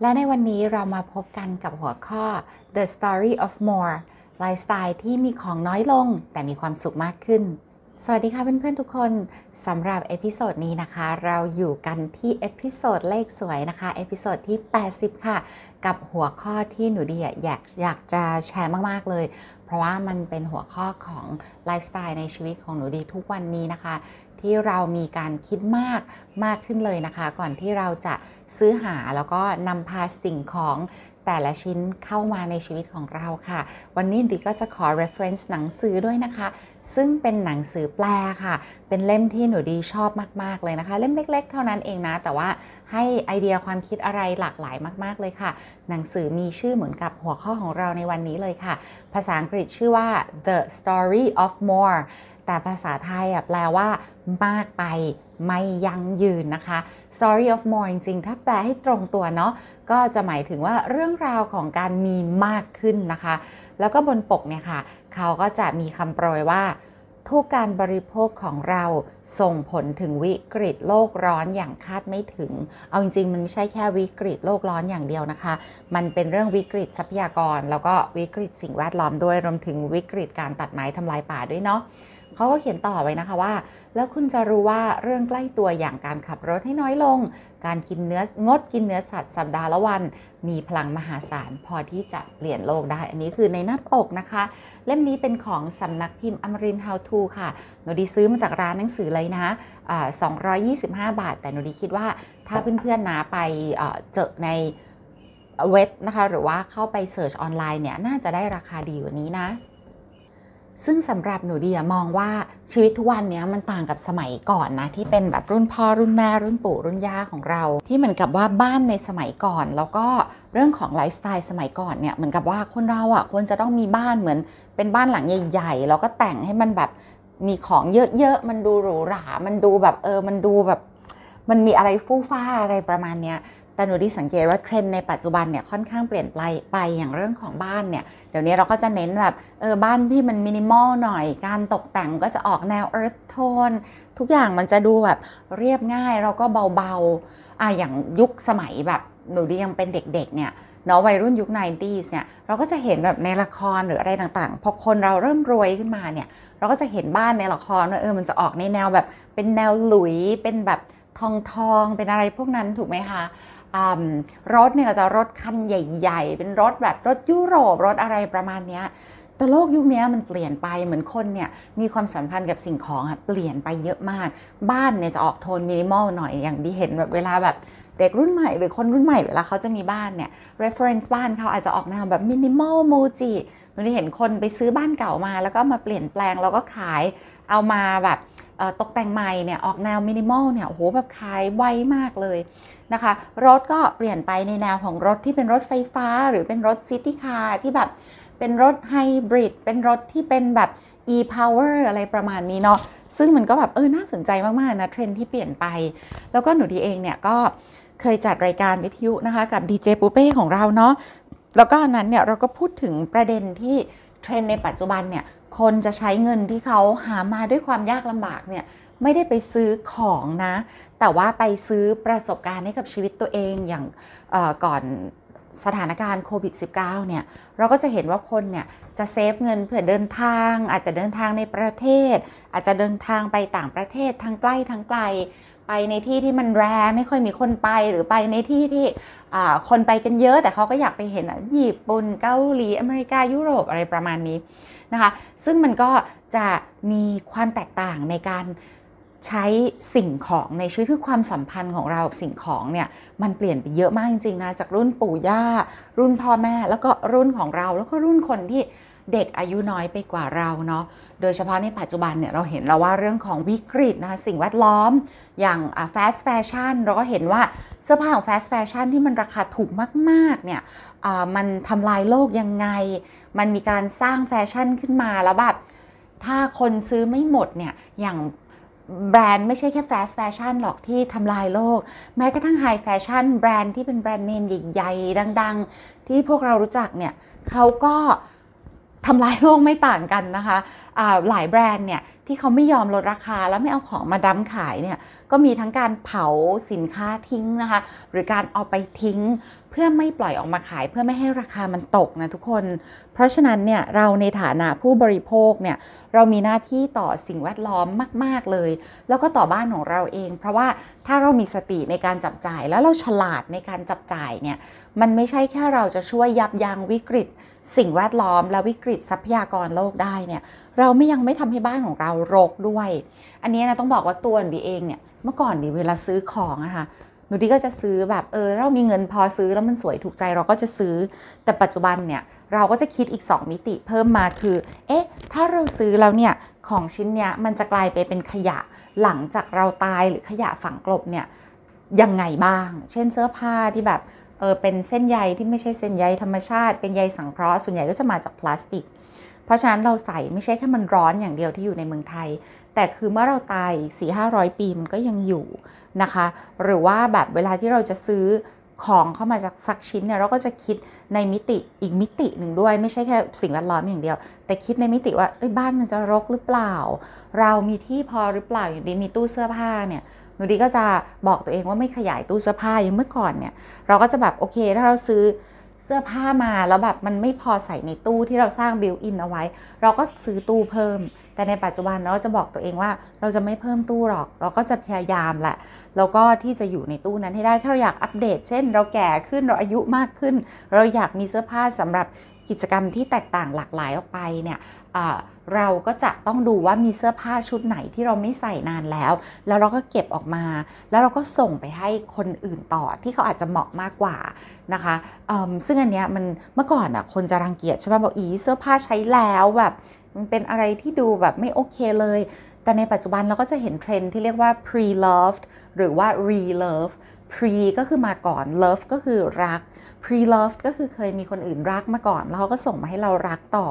และในวันนี้เรามาพบกันกับหัวข้อ The Story of More ไลฟ์สไตล์ที่มีของน้อยลงแต่มีความสุขมากขึ้น สวัสดีค่ะเพื่อนๆทุกคนสำหรับ episode นี้นะคะ เราอยู่กันที่ episode เลขสวยนะคะ episode ที่ 80 ค่ะ กับหัวข้อที่หนูดีอยากอยากจะแชร์มากๆเลย เพราะว่ามันเป็นหัวข้อของไลฟ์สไตล์ในชีวิตของหนูดีทุกวันนี้นะคะ ที่เรามีการคิดมากมากขึ้นเลยนะคะ ก่อนที่เราจะซื้อหาแล้วก็นำพาสิ่งของแต่ละชิ้นเข้ามาในชีวิตของเราค่ะ วันนี้ดิก็จะขอ reference หนังสือด้วยนะคะ ซึ่งเป็นหนังสือแปลค่ะ เป็นเล่มที่หนูดีชอบมากๆเลยนะคะ เล่มเล็ก ๆ เท่านั้นเองนะ แต่ว่าให้ไอเดียความคิดอะไรหลากหลายมากๆเลยค่ะ หนังสือมีชื่อเหมือนกับหัวข้อของเราในวันนี้เลยค่ะ ภาษาอังกฤษชื่อว่า The Story of More แต่ภาษาไทยแปลว่ามากไปไม่ยั่งยืนนะคะ story of more จริงๆ ถ้าแปลให้ตรงตัวเนาะก็จะหมายถึงว่าเรื่องราวของการมีมากขึ้นนะคะ แล้วก็บนปกเนี่ยค่ะ เขาก็จะมีคำโปรยว่า ทุกการบริโภคของเราส่งผลถึงวิกฤตโลกร้อนอย่างคาดไม่ถึง เอาจริงๆ มันไม่ใช่แค่วิกฤตโลกร้อนอย่างเดียวนะคะ มันเป็นเรื่องวิกฤตทรัพยากร แล้วก็วิกฤตสิ่งแวดล้อมด้วยรวมถึงวิกฤตการตัดไม้ทำลายป่าด้วยเนาะ เขาก็เขียนต่อไว้นะคะว่า แล้วคุณจะรู้ว่าเรื่องใกล้ตัวอย่างการขับรถให้น้อยลง การกินเนื้องดกินเนื้อสัตว์สัปดาห์ละวัน มีพลังมหาศาลพอที่จะเปลี่ยนโลกได้ อันนี้คือในหน้าปกนะคะ เล่มนี้เป็นของสำนักพิมพ์อมริน How to ค่ะหนูดีซื้อมาจากร้านหนังสือเลยนะ225 บาท แต่หนูดีคิดว่าถ้าเพื่อนๆนะไปเจอในเว็บนะคะ หรือว่าเข้าไปเสิร์ชออนไลน์เนี่ย น่าจะได้ราคาดีกว่านี้นะ ซึ่งสำหรับหนูดีมองว่าชีวิตทุกวันนี้มันต่างกับสมัยก่อนนะ ที่เป็นแบบรุ่นพ่อรุ่นแม่รุ่นปู่รุ่นย่าของเรา ที่เหมือนกับว่าบ้านในสมัยก่อน แล้วก็เรื่องของไลฟ์สไตล์สมัยก่อนเนี่ยเหมือนกับว่าคนเราอะ่ะควรจะต้องมีบ้านเหมือนเป็นบ้านหลังใหญ่ๆแล้วก็แต่งให้มันแบบมีของเยอะๆมันดูหรูหรา มันดูแบบเออมันดูแบบมันมีอะไรฟู่ฟ้าอะไรประมาณเนี้ย แต่หนูดีสังเกตว่าเทรนในปัจจุบันเนี่ยค่อนข้างเปลี่ยนไปไปอย่างเรื่องของบ้านเนี่ยเดี๋ยวนี้เราก็จะเน้นแบบเออบ้านที่มันมินิมอลหน่อย การตกแต่งก็จะออกแนว earth tone ทุกอย่างมันจะดูแบบเรียบง่ายแล้วก็เบาๆอะอย่างยุคสมัยแบบหนูดียังเป็นเด็กๆเนี่ยเนาะวัยรุ่นยุค 90s เนี่ยเราก็จะเห็นแบบในละครหรืออะไรต่างๆ พอคนเราเริ่มรวยขึ้นมาเนี่ยเราก็จะเห็นบ้านในละครว่าเออมันจะออกในแนวแบบเป็นแนวหลุยเป็นแบบทองทองเป็นอะไรพวกนั้นถูกไหมคะ รถเนี่ยก็จะรถคันใหญ่ ๆ เป็นรถแบบรถยุโรปรถอะไรประมาณเนี้ยแต่โลกยุคนี้มันเปลี่ยนไปเหมือนคนเนี่ยมีความสัมพันธ์กับสิ่งของอะเปลี่ยนไปเยอะมาก บ้านเนี่ยจะออกโทนมินิมอลหน่อยอย่างที่เห็นแบบเวลาแบบเด็กรุ่นใหม่หรือคนรุ่นใหม่เวลาเขาจะมีบ้านเนี่ย reference บ้านเขาอาจจะออกแนวแบบมินิมอล Muji หนูดีเห็นคนไปซื้อบ้านเก่ามา แล้วก็มาเปลี่ยนแปลงแล้วก็ขายเอามาแบบตกแต่งใหม่เนี่ยออกแนวมินิมอลเนี่ยโอ้โหแบบขายไวมากเลย นะคะ รถก็เปลี่ยนไปในแนวของรถที่เป็นรถไฟฟ้า หรือเป็นรถ city car ที่แบบเป็นรถไฮบริดเป็นรถที่เป็นแบบ e-power อะไรประมาณนี้เนาะซึ่งมันก็แบบเออน่าสนใจมาก ๆ นะ เทรนที่เปลี่ยนไป แล้วก็หนูดีเองเนี่ยก็เคยจัดรายการวิทยุนะคะ กับดีเจปูเป้ของเราเนาะแล้วก็นั้นเนี่ยเราก็พูดถึงประเด็นที่เทรนในปัจจุบันเนี่ยคนจะใช้เงินที่เขาหามาด้วยความยากลำบากเนี่ย ไม่ได้ไปซื้อของนะ แต่ว่าไปซื้อประสบการณ์ให้กับชีวิตตัวเองอย่างก่อนสถานการณ์โควิด -19 เนี่ย เราก็จะเห็นว่าคนเนี่ย จะเซฟเงินเพื่อเดินทาง อาจจะเดินทางในประเทศ อาจจะเดินทางไปต่างประเทศทางใกล้ทางไกล ไปในที่ที่มันแรไม่ค่อยมีคนไปหรือไปในที่ที่คนไปกันเยอะ แต่เขาก็อยากไปเห็นญี่ปุ่นเกาหลีอเมริกายุโรปอะไรประมาณนี้นะคะ ซึ่งมันก็จะมีความแตกต่างในการ ใช้สิ่งของในชีวิตคือความสัมพันธ์ของเรากับสิ่งของเนี่ยมันเปลี่ยนไปเยอะมากจริงๆนะจากรุ่นปู่ย่า รุ่นพ่อแม่ แล้วก็รุ่นของเราแล้วก็รุ่นคนที่เด็กอายุน้อยไปกว่าเราเนาะ โดยเฉพาะในปัจจุบันเนี่ยเราเห็นแล้วว่าเรื่องของวิกฤตนะคะสิ่งแวดล้อมอย่าง fast fashion เราก็เห็นว่าเสื้อผ้าของ fast fashion ที่มันราคาถูกมากๆเนี่ยมันทำลายโลกยังไง มันมีการสร้างแฟชั่นขึ้นมาแล้วแบบถ้าคนซื้อไม่หมดเนี่ยอย่าง แบรนด์ไม่ใช่แค่ fast fashion หรอกที่ทำลายโลก แม้กระทั่ง high fashion brand ที่เป็นแบรนด์เนมใหญ่ๆ ดัง ๆ ที่พวกเรารู้จักเนี่ยเขาก็ทำลายโลกไม่ต่างกันนะคะหลายแบรนด์เนี่ยที่เขาไม่ยอมลดราคาแล้วไม่เอาของมา dump ขายเนี่ยก็มีทั้งการเผาสินค้าทิ้งนะคะ หรือการเอาไปทิ้ง เพื่อไม่ปล่อยออกมาขายเพื่อไม่ให้ราคามันตกนะทุกคน เพราะฉะนั้นเนี่ยเราในฐานะผู้บริโภคเนี่ยเรามีหน้าที่ต่อสิ่งแวดล้อมมาก ๆเลย แล้วก็ต่อบ้านของเราเอง เพราะว่าถ้าเรามีสติในการจับจ่าย แล้วเราฉลาดในการจับจ่ายเนี่ยมันไม่ใช่แค่เราจะช่วยยับยั้งวิกฤต สิ่งแวดล้อม และวิกฤตทรัพยากรโลกได้เนี่ยเราไม่ยังไม่ทำให้บ้านของเรารกด้วย อันนี้นะต้องบอกว่าตัวดีเองเนี่ยเมื่อก่อนดีเวลาซื้อของอะค่ะ หนูดีก็จะซื้อแบบเออเรามีเงินพอซื้อแล้วมันสวยถูกใจเราก็จะซื้อ แต่ปัจจุบันเนี่ยเราก็จะคิดอีก 2 มิติเพิ่มมาคือ เอ๊ะ ถ้าเราซื้อแล้วเนี่ยของชิ้นเนี้ยมันจะกลายไปเป็นขยะหลังจากเราตายหรือขยะฝังกลบเนี่ยยังไงบ้าง เช่นเสื้อผ้าที่แบบเออเป็นเส้นใยที่ไม่ใช่เส้นใยธรรมชาติ เป็นใยสังเคราะห์ส่วนใหญ่ก็จะมาจากพลาสติก เพราะฉะนั้นเราใส่ไม่ใช่แค่มันร้อนอย่างเดียวที่อยู่ในเมืองไทย แต่คือเมื่อเราตายอีก4 5 0 0 ปีมันก็ยังอยู่นะคะ หรือว่าแบบเวลาที่เราจะซื้อของเข้ามาจากสักชิ้นเนี่ยเราก็จะคิดในมิติอีกมิติหนึ่งด้วย ไม่ใช่แค่สิ่งแวดล้อมอย่างเดียว แต่คิดในมิติว่าบ้านมันจะรกหรือเปล่า เรามีที่พอหรือเปล่าอย่ดีมีตู้เสื้อผ้าเนี่ยหนูดีก็จะบอกตัวเองว่าไม่ขยายตู้เสื้อผ้าอย่างเมื่อก่อนเนี่ยเราก็จะแบบโอเคถ้าเราซื้อ เสื้อผ้ามาแล้วแบบมันไม่พอใส่ในตู้ที่เราสร้างบิวอินเอาไว้ เราก็ซื้อตู้เพิ่ม แต่ในปัจจุบันเราจะบอกตัวเองว่าเราจะไม่เพิ่มตู้หรอก เราก็จะพยายามแหละแล้วก็ที่จะอยู่ในตู้นั้นให้ได้ถ้าเราอยากอัปเดต เช่น เราแก่ขึ้นเราอายุมากขึ้น เราอยากมีเสื้อผ้าสำหรับกิจกรรมที่แตกต่างหลากหลายออกไปเนี่ย เราก็จะต้องดูว่ามีเสื้อผ้าชุดไหนที่เราไม่ใส่นานแล้ว แล้วเราก็เก็บออกมา แล้วเราก็ส่งไปให้คนอื่นต่อที่เขาอาจจะเหมาะมากกว่านะคะซึ่งอันเนี้ยมันเมื่อก่อนอะคนจะรังเกียจใช่ไหมบอกอีเสื้อผ้าใช้แล้วแบบมันเป็นอะไรที่ดูแบบไม่โอเคเลย แต่ในปัจจุบันเราก็จะเห็นเทรนที่เรียกว่า pre-loved หรือว่า re-love pre ก็คือมาก่อน love ก็คือรัก pre loved ก็คือเคยมีคนอื่นรักมาก่อน แล้วเขาก็ส่งมาให้เรารักต่อ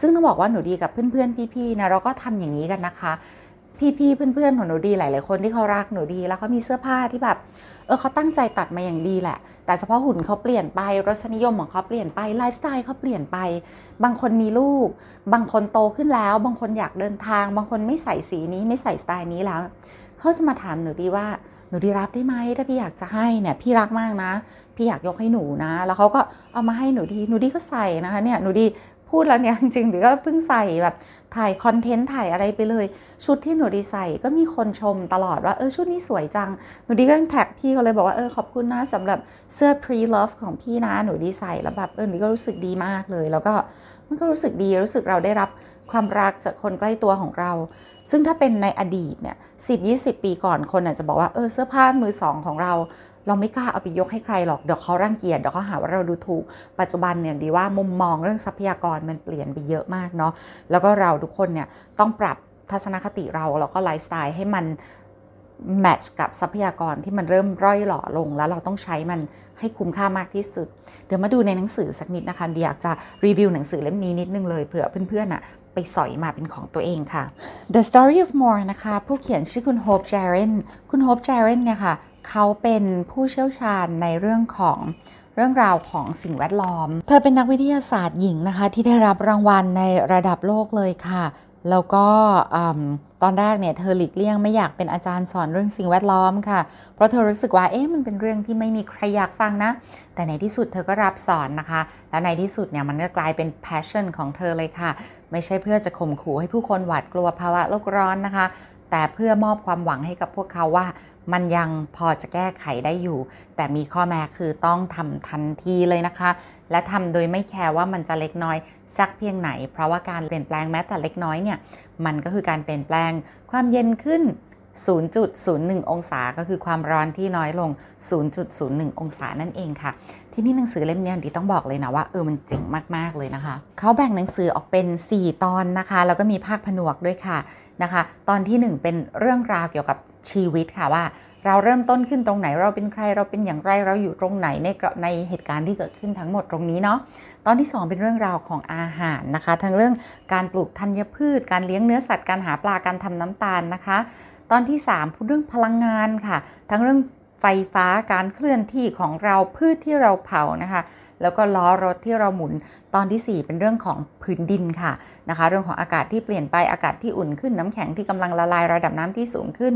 ซึ่งต้องบอกว่าหนูดีกับเพื่อนๆพี่ๆนะเราก็ทำอย่างนี้กันนะคะ พี่ๆเพื่อนๆของหนูดีหลาย ๆ คนที่เขารักหนูดีแล้วเขามีเสื้อผ้าที่แบบเออเขาตั้งใจตัดมาอย่างดีแหละ แต่เฉพาะหุ่นเขาเปลี่ยนไป รสนิยมของเขาเปลี่ยนไป ไลฟ์สไตล์เขาเปลี่ยนไป บางคนมีลูก บางคนโตขึ้นแล้ว บางคนอยากเดินทาง บางคนไม่ใส่สีนี้ไม่ใส่สไตล์นี้แล้ว เขาจะมาถามหนูดีว่า หนูดีรับได้ไหม ถ้าพี่อยากจะให้เนี่ย พี่รักมากนะ พี่อยากยกให้หนูนะ แล้วเขาก็เอามาให้หนูดี หนูดีก็ใส่นะคะ เนี่ย หนูดี พูดแล้วเนี่ยจริงๆหรือก็เพิ่งใส่แบบถ่ายคอนเทนต์ถ่ายอะไรไปเลย ชุดที่หนูดีใส่ก็มีคนชมตลอดว่าเออชุดนี้สวยจัง หนูดีก็แท็กพี่เขาเลยบอกว่าเออขอบคุณนะสำหรับเสื้อ pre love ของพี่นะหนูดีใส่แล้วแบบเออหนูก็รู้สึกดีมากเลย แล้วก็มันก็รู้สึกดีรู้สึกเราได้รับความรักจากคนใกล้ตัวของเรา ซึ่งถ้าเป็นในอดีตเนี่ยสิบยี่สิบปีก่อนคนอาจจะบอกว่าเออเสื้อผ้ามือสองของเรา เราไม่กล้าเอาไปยกให้ใครหรอกเดี๋ยวเขารังเกียจเดี๋ยวเขาหาว่าเราดูถูก ปัจจุบันเนี่ยดีว่ามุมมองเรื่องทรัพยากรมันเปลี่ยนไปเยอะมากเนาะแล้วก็เราทุกคนเนี่ยต้องปรับทัศนคติเราแล้วก็ไลฟ์สไตล์ให้มันแมทช์กับทรัพยากรที่มันเริ่มร่อยหล่อลง แล้วเราต้องใช้มันให้คุ้มค่ามากที่สุด เดี๋ยวมาดูในหนังสือสักนิดนะคะดีอยากจะรีวิวหนังสือเล่มนี้นิดนึงเลยเผื่อเพื่อนๆอะไปสอยมาเป็นของตัวเองค่ะ The Story of More นะคะ ผู้เขียนชื่อคุณโฮปจารินคุณโฮปจารินเนี่ยค่ะ เขาเป็นผู้เชี่ยวชาญในเรื่องของเรื่องราวของสิ่งแวดล้อม เธอเป็นนักวิทยาศาสตร์หญิงนะคะ ที่ได้รับรางวัลในระดับโลกเลยค่ะ แล้วก็ ตอนแรกเนี่ยเธอหลีกเลี่ยงไม่อยากเป็นอาจารย์สอนเรื่องสิ่งแวดล้อมค่ะ เพราะเธอรู้สึกว่าเอ๊ะมันเป็นเรื่องที่ไม่มีใครอยากฟังนะ แต่ในที่สุดเธอก็รับสอนนะคะ แล้วในที่สุดเนี่ยมันก็กลายเป็น passion ของเธอเลยค่ะ ไม่ใช่เพื่อจะข่มขู่ให้ผู้คนหวาดกลัวภาวะโลกร้อนนะคะแต่เพื่อมอบความหวังให้กับพวกเขาว่า มันยังพอจะแก้ไขได้อยู่ แต่มีข้อแม้คือต้องทำทันทีเลยนะคะ และทำโดยไม่แคร์ว่ามันจะเล็กน้อยสักเพียงไหน เพราะว่าการเปลี่ยนแปลงแม้แต่เล็กน้อยเนี่ย มันก็คือการเปลี่ยนแปลงความเย็นขึ้น 0.01 องศา ก็คือความร้อนที่น้อยลง 0.01 องศานั่นเองค่ะ ที่นี่หนังสือเล่มนี้ดีต้องบอกเลยนะว่าเออมันเจ๋งมากๆเลยนะคะ เขาแบ่งหนังสือออกเป็น 4 ตอนนะคะ แล้วก็มีภาคผนวกด้วยค่ะนะคะ ตอนที่ 1 เป็นเรื่องราวเกี่ยวกับ ชีวิตค่ะว่า เราเริ่มต้นขึ้นตรงไหนเราเป็นใครเราเป็นอย่างไรเราอยู่ตรงไหนในในเหตุการณ์ที่เกิดขึ้นทั้งหมดตรงนี้เนาะตอนที่ 2 เป็นเรื่องราวของอาหารนะคะทั้งเรื่องการปลูกธัญพืช การเลี้ยงเนื้อสัตว์การหาปลาการทำน้ำตาลนะคะ ตอนที่ 3 พูดเรื่องพลังงานค่ะ ทั้งเรื่องไฟฟ้าการเคลื่อนที่ของเราพืชที่เราเผานะคะ แล้วก็ล้อรถที่เราหมุนตอนที่ 4 เป็นเรื่องของพื้นดินค่ะนะคะ เรื่องของอากาศที่เปลี่ยนไปอากาศที่อุ่นขึ้นน้ำแข็งที่กำลังละลายระดับน้ำที่สูงขึ้น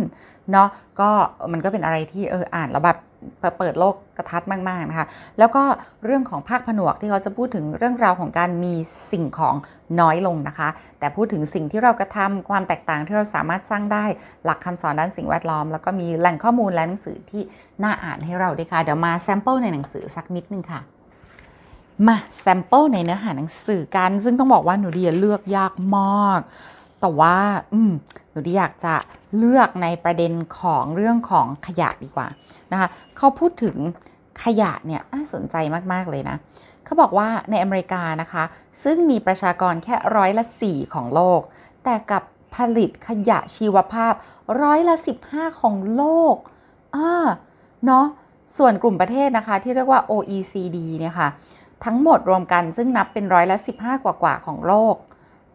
เนาะก็มันก็เป็นอะไรที่เอออ่านแล้วแบบเปิดโลกกระทัดมาก ๆ นะคะ แล้วก็เรื่องของภาคผนวกที่เขาจะพูดถึงเรื่องราวของการมีสิ่งของน้อยลงนะคะ แต่พูดถึงสิ่งที่เรากระทำความแตกต่างที่เราสามารถสร้างได้ หลักคำสอนด้านสิ่งแวดล้อม แล้วก็มีแหล่งข้อมูลและหนังสือที่น่าอ่านให้เราด้วยค่ะ เดี๋ยวมา sample ในหนังสือสักนิดนึงค่ะ มา sample ในเนื้อหาหนังสือกัน ซึ่งต้องบอกว่าหนูดีเลือกยากมาก แต่ว่าอืมหนูดีอยากจะเลือกในประเด็นของเรื่องของขยะดีกว่านะคะเขาพูดถึงขยะเนี่ยน่าสนใจมาก ๆ เลยนะ เขาบอกว่าในอเมริกานะคะ ซึ่งมีประชากรแค่ร้อยละ4ของโลก แต่กลับผลิตขยะชีวภาพร้อยละ 15 ของโลกอ่าเนาะส่วนกลุ่มประเทศนะคะที่เรียกว่า OECD เนี่ยค่ะ ทั้งหมดรวมกันซึ่งนับเป็นร้อยละ 15 กว่ากว่าของโลก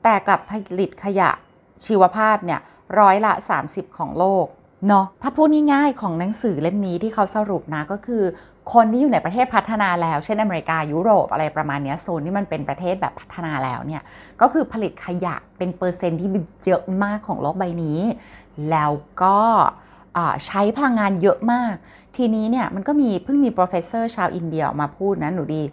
แต่กลับผลิตขยะชีวภาพเนี่ยร้อยละ 30 ของโลกเนาะถ้าพูดง่ายๆของหนังสือเล่มนี้ที่เขาสรุปนะก็คือ คนที่อยู่ในประเทศพัฒนาแล้ว เช่นอเมริกายุโรปอะไรประมาณนี้โซนที่มันเป็นประเทศแบบพัฒนาแล้วเนี่ยก็คือผลิตขยะเป็นเปอร์เซ็นต์ที่เยอะมากของโลกใบนี้ แล้วก็ใช้พลังงานเยอะมาก ทีนี้เนี่ยมันก็มีเพิ่งมี professor ชาวอินเดียออกมาพูดนะหนูดี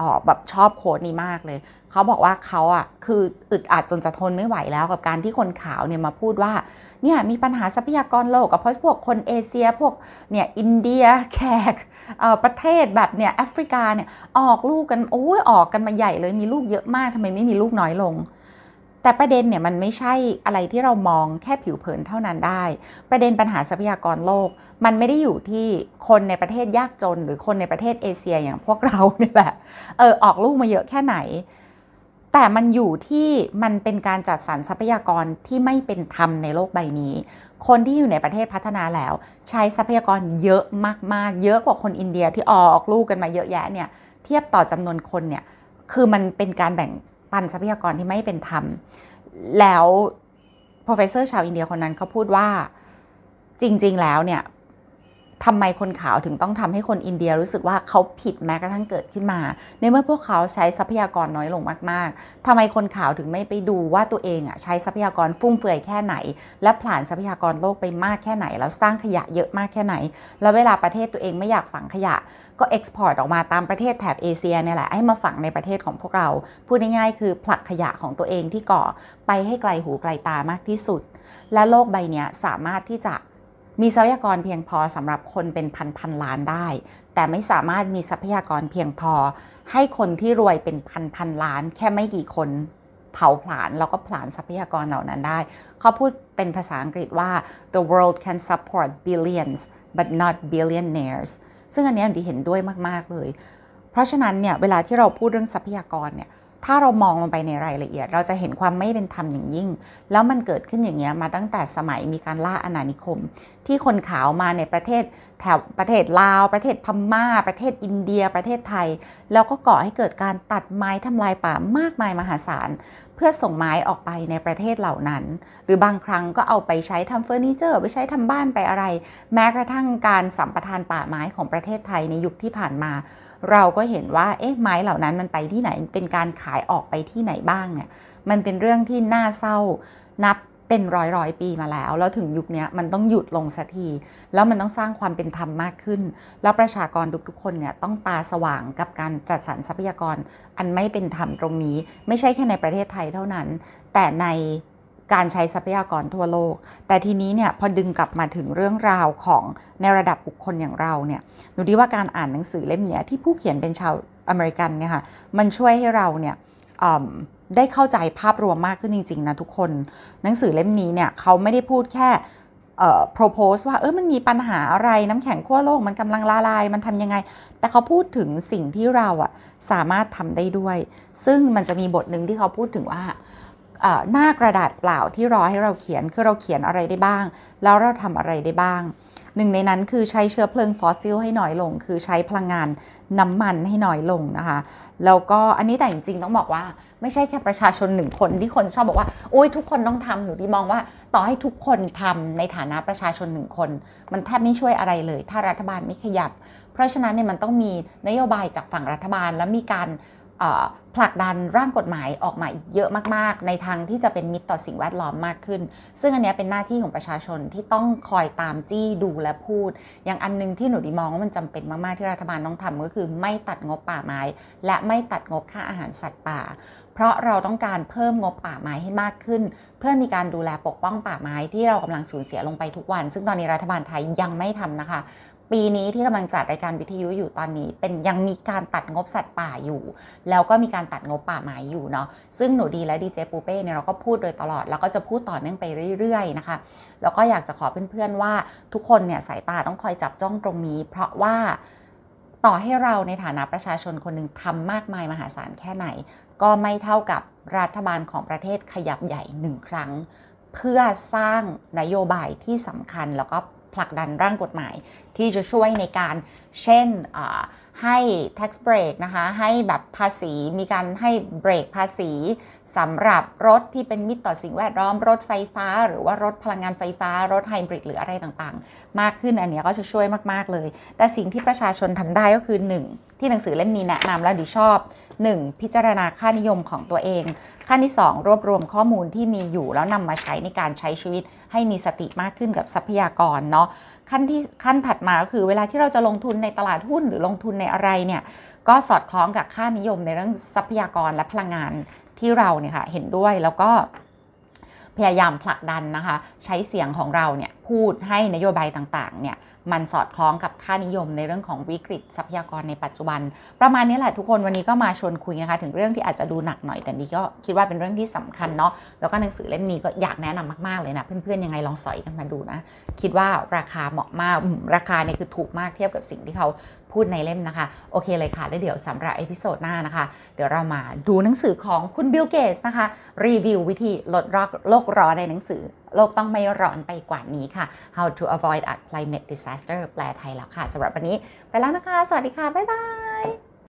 ออแบบชอบโค้ดนี้มากเลย เขาบอกว่าเขาอะคืออึดอัดจนจะทนไม่ไหวแล้วกับการที่คนขาวเนี่ยมาพูดว่าเนี่ยมีปัญหาทรัพยากรโลกกับเพราะพวกคนเอเชียพวกเนี่ยอินเดียแขกประเทศแบบเนี่ยแอฟริกาเนี่ยออกลูกกันโอ้ยออกกันมาใหญ่เลยมีลูกเยอะมากทำไมไม่มีลูกน้อยลง แต่ประเด็นเนี่ยมันไม่ใช่อะไรที่เรามองแค่ผิวเผินเท่านั้นได้ ประเด็นปัญหาทรัพยากรโลก มันไม่ได้อยู่ที่คนในประเทศยากจน หรือคนในประเทศเอเชียอย่างพวกเราเนี่ยแหละเออออกลูกมาเยอะแค่ไหน แต่มันอยู่ที่มันเป็นการจัดสรรทรัพยากรที่ไม่เป็นธรรมในโลกใบนี้ คนที่อยู่ในประเทศพัฒนาแล้ว ใช้ทรัพยากรเยอะมากๆ เยอะกว่าคนอินเดียที่ออกลูกกันมาเยอะแยะเนี่ยเทียบต่อจำนวนคนเนี่ยคือมันเป็นการแบ่ง ปันทรัพยากรที่ไม่เป็นธรรม แล้ว professor ชาวอินเดียคนนั้นเขาพูดว่าจริง ๆ แล้วเนี่ย ทำไมคนขาวถึงต้องทำให้คนอินเดียรู้สึกว่าเขาผิดแม้กระทั่งเกิดขึ้นมา ในเมื่อพวกเขาใช้ทรัพยากรน้อยลงมาก ๆทำไมคนขาวถึงไม่ไปดูว่าตัวเองอะใช้ทรัพยากรฟุ่มเฟือยแค่ไหน และผลาญทรัพยากรโลกไปมากแค่ไหน แล้วสร้างขยะเยอะมากแค่ไหน แล้วเวลาประเทศตัวเองไม่อยากฝังขยะ ก็เอ็กซ์พอร์ตออกมาตามประเทศแถบเอเชียเนี่ยแหละให้มาฝังในประเทศของพวกเรา พูดง่ายๆคือผลักขยะของตัวเองที่ก่อไปให้ไกลหูไกลตามากที่สุด และโลกใบนี้สามารถที่จะ มีทรัพยากรเพียงพอสำหรับคนเป็นพันพันล้านได้ แต่ไม่สามารถมีทรัพยากรเพียงพอ ให้คนที่รวยเป็นพันพันล้าน แค่ไม่กี่คนเผาผลาญแล้วก็ผลาญทรัพยากรเหล่านั้นได้ เขาพูดเป็นภาษาอังกฤษว่า the world can support billions but not billionaires ซึ่งอันนี้ดีเห็นด้วยมาก ๆ เลย เพราะฉะนั้นเนี่ยเวลาที่เราพูดเรื่องทรัพยากรเนี่ย ถ้าเรามองลงไปในรายละเอียด เราจะเห็นความไม่เป็นธรรมอย่างยิ่ง แล้วมันเกิดขึ้นอย่างเงี้ยมาตั้งแต่สมัยมีการล่าอาณานิคม ที่คนขาวมาในประเทศแถวประเทศลาว ประเทศพม่า ประเทศอินเดีย ประเทศไทย แล้วก็ก่อให้เกิดการตัดไม้ทำลายป่ามากมายมหาศาล เพื่อส่งไม้ออกไปในประเทศเหล่านั้น หรือบางครั้งก็เอาไปใช้ทำเฟอร์นิเจอร์ไปใช้ทำบ้านไปอะไร แม้กระทั่งการสัมปทานป่าไม้ของประเทศไทยในยุคที่ผ่านมา เราก็เห็นว่าเอ๊ะไม้เหล่านั้นมันไปที่ไหนเป็นการขายออกไปที่ไหนบ้างเนี่ยมันเป็นเรื่องที่น่าเศร้านับเป็นร้อยร้อยปีมาแล้ว แล้วถึงยุคนี้มันต้องหยุดลงสักที แล้วมันต้องสร้างความเป็นธรรมมากขึ้น แล้วประชากรทุกๆคนเนี่ยต้องตาสว่างกับการจัดสรรทรัพยากรอันไม่เป็นธรรมตรงนี้ ไม่ใช่แค่ในประเทศไทยเท่านั้น แต่ใน การใช้ทรัพยากรทั่วโลก แต่ทีนี้เนี่ยพอดึงกลับมาถึงเรื่องราวของในระดับบุคคลอย่างเราเนี่ยหนูดีว่าการอ่านหนังสือเล่มนี้ที่ผู้เขียนเป็นชาวอเมริกันเนี่ยค่ะมันช่วยให้เราเนี่ยได้เข้าใจภาพรวมมากขึ้นจริง ๆ นะทุกคน หนังสือเล่มนี้เนี่ยเขาไม่ได้พูดแค่เอ่อ propose ว่าเออมันมีปัญหาอะไรน้ำแข็งขั้วโลกมันกำลังละลาย มันทำยังไง แต่เขาพูดถึงสิ่งที่เราอะสามารถทำได้ด้วย ซึ่งมันจะมีบทหนึ่งที่เขาพูดถึงว่า หน้ากระดาษเปล่าที่รอให้เราเขียนคือเราเขียนอะไรได้บ้าง แล้วเราทำอะไรได้บ้างหนึ่งในนั้นคือใช้เชื้อเพลิงฟอสซิลให้น้อยลง คือใช้พลังงานน้ำมันให้น้อยลงนะคะแล้วก็อันนี้แต่จริงๆต้องบอกว่า ไม่ใช่แค่ประชาชนหนึ่งคนที่คนชอบบอกว่าโอ้ยทุกคนต้องทำหนูดีมองว่า ต่อให้ทุกคนทำในฐานะประชาชนหนึ่งคน มันแทบไม่ช่วยอะไรเลย ถ้ารัฐบาลไม่ขยับ เพราะฉะนั้นเนี่ยมันต้องมีนโยบายจากฝั่งรัฐบาลและมีการ ผลักดันร่างกฎหมายออกมาอีกเยอะมาก ๆ ในทางที่จะเป็นมิตรต่อสิ่งแวดล้อมมากขึ้น ซึ่งอันนี้เป็นหน้าที่ของประชาชนที่ต้องคอยตามจี้ดูและพูด อย่างอันหนึงที่หนูดีมองว่ามันจำเป็นมาก ๆ ที่รัฐบาลต้องทำก็คือไม่ตัดงบป่าไม้ และไม่ตัดงบค่าอาหารสัตว์ป่า เพราะเราต้องการเพิ่มงบป่าไม้ให้มากขึ้น เพื่อมีการดูแลปกป้องป่าไม้ที่เรากำลังสูญเสียลงไปทุกวัน ซึ่งตอนนี้รัฐบาลไทยยังไม่ทำนะคะ ปีนี้ที่กำลังจัดรายการวิทยุอยู่ตอนนี้ เป็นยังมีการตัดงบสัตว์ป่าอยู่ แล้วก็มีการตัดงบป่าไม้อยู่เนาะซึ่งหนูดีและดีเจปูเป้เนี่ยเราก็พูดโดยตลอด แล้วก็จะพูดต่อเนื่องไปเรื่อยๆนะคะแล้วก็อยากจะขอเพื่อนๆว่าทุกคนเนี่ยสายตาต้องคอยจับจ้องตรงนี้ เพราะว่าต่อให้เราในฐานะประชาชนคนหนึ่งทำมากมายมหาศาลแค่ไหน ก็ไม่เท่ากับรัฐบาลของประเทศขยับใหญ่หนึ่งครั้ง เพื่อสร้างนโยบายที่สำคัญแล้วก็ผลักดันร่างกฎหมายที่จะช่วยในการเช่นให้ tax break นะคะ ให้แบบภาษีมีการให้เบรกภาษีสำหรับรถที่เป็นมิตรต่อสิ่งแวดล้อม รถไฟฟ้า หรือว่ารถพลังงานไฟฟ้า รถไฮบริดหรืออะไรต่างๆ มากขึ้นอันนี้ก็จะช่วยมากๆเลย แต่สิ่งที่ประชาชนทำได้ก็คือ 1 ที่หนังสือเล่มนี้แนะนำแล้วดิชอบ 1. พิจารณาค่านิยมของตัวเอง ขั้นที่ 2 รวบรวมข้อมูลที่มีอยู่แล้วนำมาใช้ในการใช้ชีวิต ให้มีสติมากขึ้นกับทรัพยากรเนาะ ขั้นที่ขั้นถัดมาก็คือเวลาที่เราจะลงทุนในตลาดหุ้นหรือลงทุนในอะไรเนี่ยก็สอดคล้องกับค่านิยมในเรื่องทรัพยากรและพลังงานที่เราเนี่ยค่ะเห็นด้วยแล้วก็พยายามผลักดันนะคะ ใช้เสียงของเราเนี่ยพูดให้นโยบายต่างๆเนี่ย มันสอดคล้องกับค่านิยมในเรื่องของวิกฤตทรัพยากรในปัจจุบัน ประมาณนี้แหละทุกคนวันนี้ก็มาชวนคุยนะคะ ถึงเรื่องที่อาจจะดูหนักหน่อย แต่นี่ก็คิดว่าเป็นเรื่องที่สำคัญเนาะแล้วก็หนังสือเล่มนี้ก็อยากแนะนำมากๆเลยนะ เพื่อนๆยังไงลองสอยกันมาดูนะ คิดว่าราคาเหมาะมากราคาเนี่ยคือถูกมากเทียบกับสิ่งที่เขา พูดในเล่มนะคะ โอเคเลยค่ะ แล้วเดี๋ยวสำหรับ episode หน้านะคะ เดี๋ยวเรามาดูหนังสือของคุณบิลเกตส์นะคะ รีวิววิธีลดโลกร้อนในหนังสือ โลกต้องไม่ร้อนไปกว่านี้ค่ะ How to avoid a climate disaster แปลไทยแล้วค่ะสำหรับวันนี้ ไปแล้วนะคะ สวัสดีค่ะ บ๊ายบาย